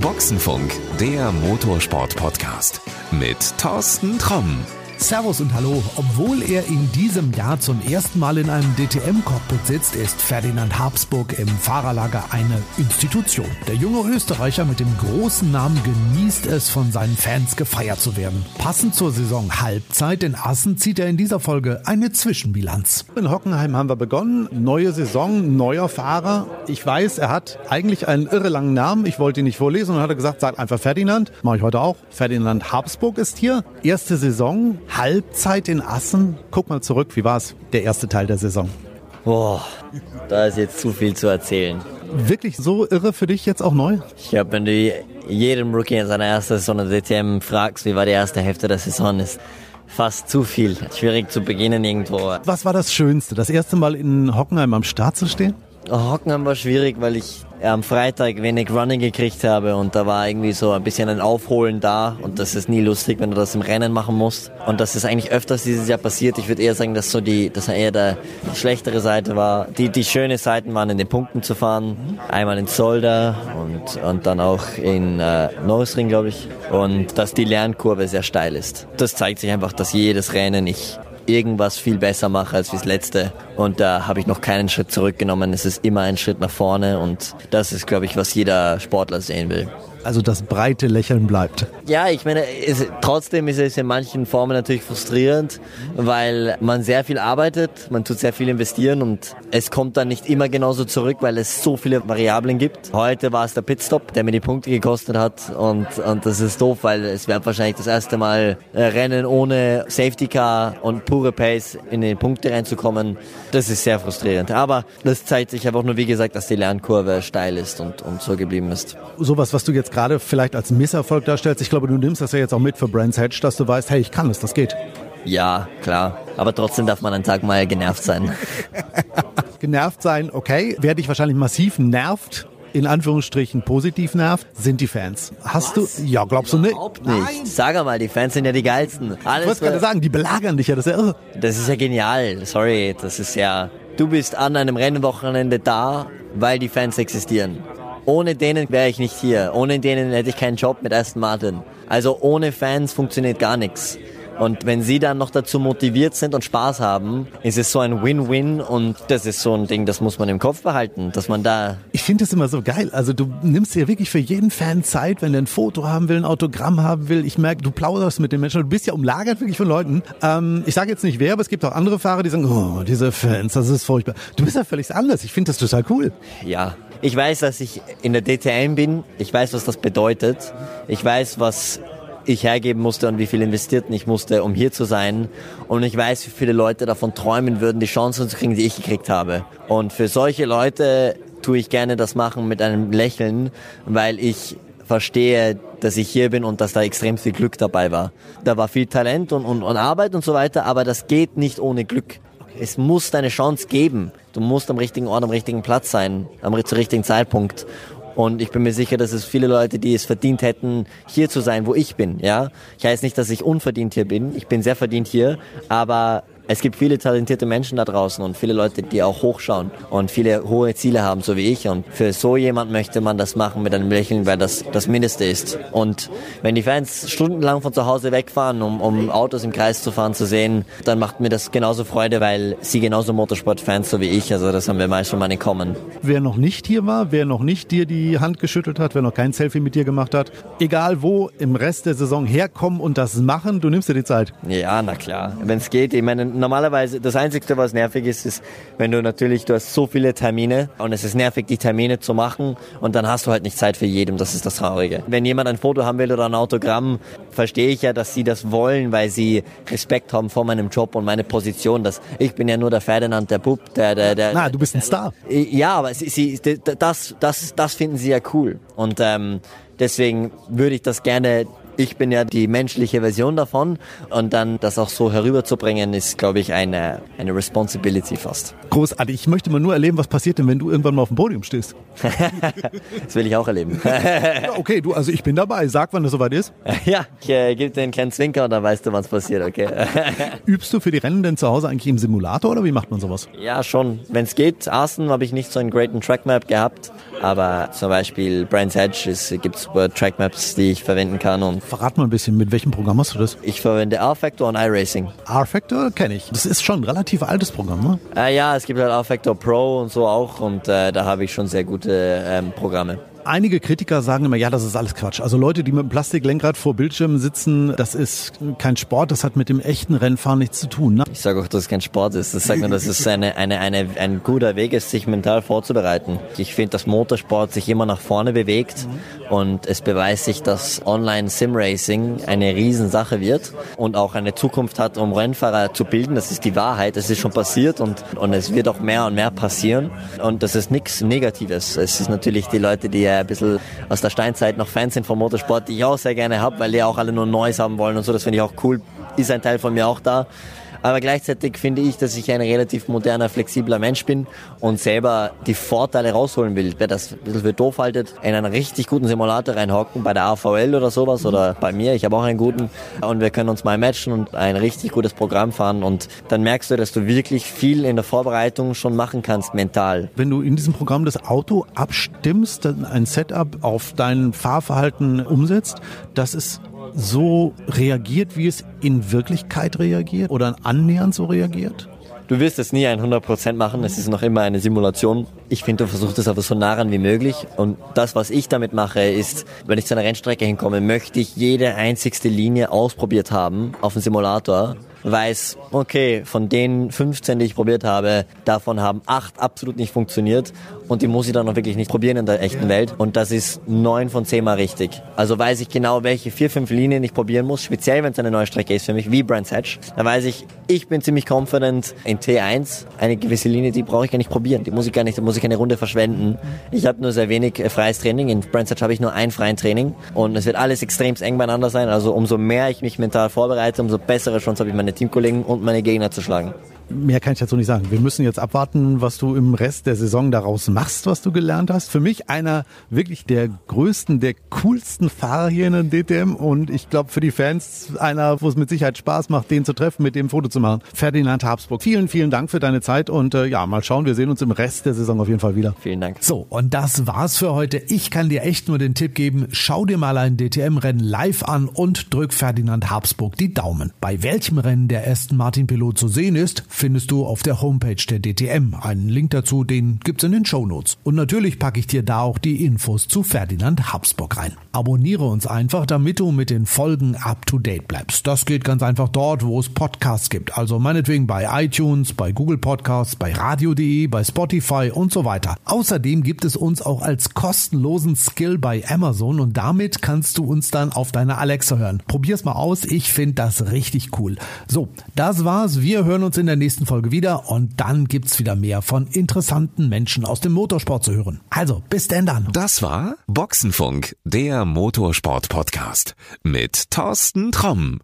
Boxenfunk, der Motorsport-Podcast mit Thorsten Tromm. Servus und Hallo. Obwohl er in diesem Jahr zum ersten Mal in einem DTM-Cockpit sitzt, ist Ferdinand Habsburg im Fahrerlager eine Institution. Der junge Österreicher mit dem großen Namen genießt es, von seinen Fans gefeiert zu werden. Passend zur Saison Halbzeit in Assen zieht er in dieser Folge eine Zwischenbilanz. In Hockenheim haben wir begonnen. Neue Saison, neuer Fahrer. Ich weiß, er hat eigentlich einen irre langen Namen. Ich wollte ihn nicht vorlesen und hat gesagt, sag einfach Ferdinand. Mache ich heute auch. Ferdinand Habsburg ist hier. Erste Saison, Halbzeit in Assen. Guck mal zurück, wie war es, der erste Teil der Saison? Boah, da ist jetzt zu viel zu erzählen. Wirklich so irre für dich jetzt auch neu? Ich glaube, wenn du jedem Rookie in seiner ersten Saison in der DTM fragst, wie war die erste Hälfte der Saison, ist fast zu viel. Schwierig zu beginnen irgendwo. Was war das Schönste? Das erste Mal in Hockenheim am Start zu stehen? Hockenheim war schwierig, weil ich am Freitag wenig Running gekriegt habe und da war irgendwie so ein bisschen ein Aufholen da und das ist nie lustig, wenn du das im Rennen machen musst. Und das ist eigentlich öfters dieses Jahr passiert. Ich würde eher sagen, dass so die, dass eher der, die schlechtere Seite war. Die, die schöne Seiten waren in den Punkten zu fahren. Einmal in Solda und, und dann auch in äh, Norrisring, glaube ich. Und dass die Lernkurve sehr steil ist. Das zeigt sich einfach, dass jedes Rennen ich irgendwas viel besser mache als das letzte. Und da habe ich noch keinen Schritt zurückgenommen. Es ist immer ein Schritt nach vorne und das ist, glaube ich, was jeder Sportler sehen will. Also das breite Lächeln bleibt. Ja, ich meine, es, trotzdem ist es in manchen Formen natürlich frustrierend, weil man sehr viel arbeitet, man tut sehr viel investieren und es kommt dann nicht immer genauso zurück, weil es so viele Variablen gibt. Heute war es der Pitstop, der mir die Punkte gekostet hat und, und das ist doof, weil es wäre wahrscheinlich das erste Mal äh, Rennen ohne Safety Car und pure Pace in die Punkte reinzukommen. Das ist sehr frustrierend. Aber das zeigt sich einfach nur, wie gesagt, dass die Lernkurve steil ist und, und so geblieben ist. Sowas, was du jetzt gerade vielleicht als Misserfolg darstellst, ich glaube, du nimmst das ja jetzt auch mit für Brands Hedge, dass du weißt, hey, ich kann es, das geht. Ja, klar. Aber trotzdem darf man einen Tag mal genervt sein. genervt sein, okay. Wer dich wahrscheinlich massiv nervt, in Anführungsstrichen positiv nervt, sind die Fans. Hast Was? du, ja, glaubst du nicht? Überhaupt nicht. Nein. Sag mal, die Fans sind ja die geilsten. Alles ich wollte gerade sagen, die belagern dich ja, das ist ja irre. Das ist ja genial. Sorry, das ist ja, du bist an einem Rennwochenende da, weil die Fans existieren. Ohne denen wäre ich nicht hier. Ohne denen hätte ich keinen Job mit Aston Martin. Also ohne Fans funktioniert gar nichts. Und wenn sie dann noch dazu motiviert sind und Spaß haben, ist es so ein Win-Win und das ist so ein Ding, das muss man im Kopf behalten, dass man da... Ich finde das immer so geil. Also du nimmst dir wirklich für jeden Fan Zeit, wenn er ein Foto haben will, ein Autogramm haben will. Ich merke, du plauderst mit den Menschen. Du bist ja umlagert wirklich von Leuten. Ähm, ich sage jetzt nicht wer, aber es gibt auch andere Fahrer, die sagen, oh, diese Fans, das ist furchtbar. Du bist ja völlig anders. Ich finde das total cool. Ja, ich weiß, dass ich in der DTM bin. Ich weiß, was das bedeutet. Ich weiß, was ich hergeben musste und wie viel investierten ich musste, um hier zu sein. Und ich weiß, wie viele Leute davon träumen würden, die Chancen zu kriegen, die ich gekriegt habe. Und für solche Leute tue ich gerne das machen mit einem Lächeln, weil ich verstehe, dass ich hier bin und dass da extrem viel Glück dabei war. Da war viel Talent und, und, und Arbeit und so weiter, aber das geht nicht ohne Glück. Es muss deine Chance geben. Du musst am richtigen Ort, am richtigen Platz sein, am zu richtigen Zeitpunkt. Und ich bin mir sicher, dass es viele Leute, die es verdient hätten, hier zu sein, wo ich bin. Ja, ich heiße nicht, dass ich unverdient hier bin. Ich bin sehr verdient hier, aber es gibt viele talentierte Menschen da draußen und viele Leute, die auch hochschauen und viele hohe Ziele haben, so wie ich. Und für so jemand möchte man das machen mit einem Lächeln, weil das das Mindeste ist. Und wenn die Fans stundenlang von zu Hause wegfahren, um, um Autos im Kreis zu fahren, zu sehen, dann macht mir das genauso Freude, weil sie genauso Motorsport-Fans so wie ich. Also das haben wir meist mal in Common. Wer noch nicht hier war, wer noch nicht dir die Hand geschüttelt hat, wer noch kein Selfie mit dir gemacht hat, egal wo im Rest der Saison herkommen und das machen, du nimmst dir die Zeit. Ja, na klar. Wenn es geht, ich meine, normalerweise, das Einzige, was nervig ist, ist, wenn du natürlich, du hast so viele Termine und es ist nervig, die Termine zu machen und dann hast du halt nicht Zeit für jedem, das ist das Traurige. Wenn jemand ein Foto haben will oder ein Autogramm, verstehe ich ja, dass sie das wollen, weil sie Respekt haben vor meinem Job und meine Position. Das, ich bin ja nur der Ferdinand, der Bub, der, der, der. Na, du bist ein Star. Ja, aber sie, sie, das, das, das finden sie ja cool und ähm, deswegen würde ich das gerne Ich bin ja die menschliche Version davon und dann das auch so herüberzubringen, ist, glaube ich, eine, eine Responsibility fast. Großartig. Ich möchte mal nur erleben, was passiert denn, wenn du irgendwann mal auf dem Podium stehst. das will ich auch erleben. ja, okay, du, also ich bin dabei. Sag, wann das soweit ist. Ja, ich äh, gebe dir einen kleinen Zwinker und dann weißt du, was passiert, okay? Übst du für die Rennen denn zu Hause eigentlich im Simulator oder wie macht man sowas? Ja, schon. Wenn es geht. Aßen habe ich nicht so einen greaten Trackmap gehabt, aber zum Beispiel Brands Edge gibt es Trackmaps, die ich verwenden kann. Und Verrat mal ein bisschen, mit welchem Programm hast du das? Ich verwende R-Factor und iRacing. R-Factor kenne ich. Das ist schon ein relativ altes Programm, ne? Äh, ja, es gibt halt R-Factor Pro und so auch und äh, da habe ich schon sehr gute ähm, Programme. Einige Kritiker sagen immer, ja, das ist alles Quatsch. Also Leute, die mit einem Plastiklenkrad vor Bildschirmen sitzen, das ist kein Sport, das hat mit dem echten Rennfahren nichts zu tun. Ne? Ich sage auch, dass es kein Sport ist. Das sagt nur, dass es eine, eine, eine, ein guter Weg ist, sich mental vorzubereiten. Ich finde, dass Motorsport sich immer nach vorne bewegt und es beweist sich, dass Online-Sim-Racing eine Riesensache wird und auch eine Zukunft hat, um Rennfahrer zu bilden. Das ist die Wahrheit. Das ist schon passiert und, und es wird auch mehr und mehr passieren. Und das ist nichts Negatives. Es ist natürlich die Leute, die ein bisschen aus der Steinzeit noch Fans sind vom Motorsport, die ich auch sehr gerne habe, weil die auch alle nur Neues haben wollen und so. Das finde ich auch cool. Ist ein Teil von mir auch da. Aber gleichzeitig finde ich, dass ich ein relativ moderner, flexibler Mensch bin und selber die Vorteile rausholen will. Wer das ein bisschen für doof haltet, in einen richtig guten Simulator reinhocken, bei der AVL oder sowas oder bei mir, ich habe auch einen guten und wir können uns mal matchen und ein richtig gutes Programm fahren und dann merkst du, dass du wirklich viel in der Vorbereitung schon machen kannst, mental. Wenn du in diesem Programm das Auto abstimmst, dann ein Setup auf dein Fahrverhalten umsetzt, das ist so reagiert, wie es in Wirklichkeit reagiert oder annähernd so reagiert? Du wirst es nie ein 100% machen, es ist noch immer eine Simulation. Ich finde, du versuchst es aber so nah ran wie möglich. Und das, was ich damit mache, ist, wenn ich zu einer Rennstrecke hinkomme, möchte ich jede einzigste Linie ausprobiert haben auf dem Simulator weiß, okay, von den 15, die ich probiert habe, davon haben acht absolut nicht funktioniert und die muss ich dann noch wirklich nicht probieren in der echten Welt und das ist neun von zehn mal richtig. Also weiß ich genau, welche vier, fünf Linien ich probieren muss, speziell wenn es eine neue Strecke ist für mich, wie Brands Hatch. Da weiß ich, ich bin ziemlich confident in T1, eine gewisse Linie, die brauche ich gar nicht probieren, die muss ich gar nicht, da muss ich keine Runde verschwenden. Ich habe nur sehr wenig äh, freies Training, in Brands Hatch habe ich nur ein freien Training und es wird alles extrem eng beieinander sein, also umso mehr ich mich mental vorbereite, umso bessere Chance habe ich meine Teamkollegen und meine Gegner zu schlagen. Mehr kann ich dazu nicht sagen. Wir müssen jetzt abwarten, was du im Rest der Saison daraus machst, was du gelernt hast. Für mich einer wirklich der größten, der coolsten Fahrer hier in der DTM und ich glaube für die Fans einer, wo es mit Sicherheit Spaß macht, den zu treffen, mit dem Foto zu machen. Ferdinand Habsburg, vielen, vielen Dank für deine Zeit und äh, ja, mal schauen, wir sehen uns im Rest der Saison auf jeden Fall wieder. Vielen Dank. So, und das war's für heute. Ich kann dir echt nur den Tipp geben, schau dir mal ein DTM-Rennen live an und drück Ferdinand Habsburg die Daumen. Bei welchem Rennen der Aston Martin Pilot zu sehen ist, findest du auf der Homepage der DTM. Einen Link dazu, den gibt's in den Show Notes. Und natürlich packe ich dir da auch die Infos zu Ferdinand Habsburg rein. Abonniere uns einfach, damit du mit den Folgen up to date bleibst. Das geht ganz einfach dort, wo es Podcasts gibt. Also meinetwegen bei iTunes, bei Google Podcasts, bei radio.de, bei Spotify und so weiter. Außerdem gibt es uns auch als kostenlosen Skill bei Amazon und damit kannst du uns dann auf deiner Alexa hören. Probier's mal aus, ich finde das richtig cool. So, das war's. Wir hören uns in der nächsten Folge wieder und dann gibt's wieder mehr von interessanten Menschen aus dem Motorsport zu hören. Also, bis denn dann. Das war Boxenfunk, der Motorsport-Podcast mit Thorsten Tromm.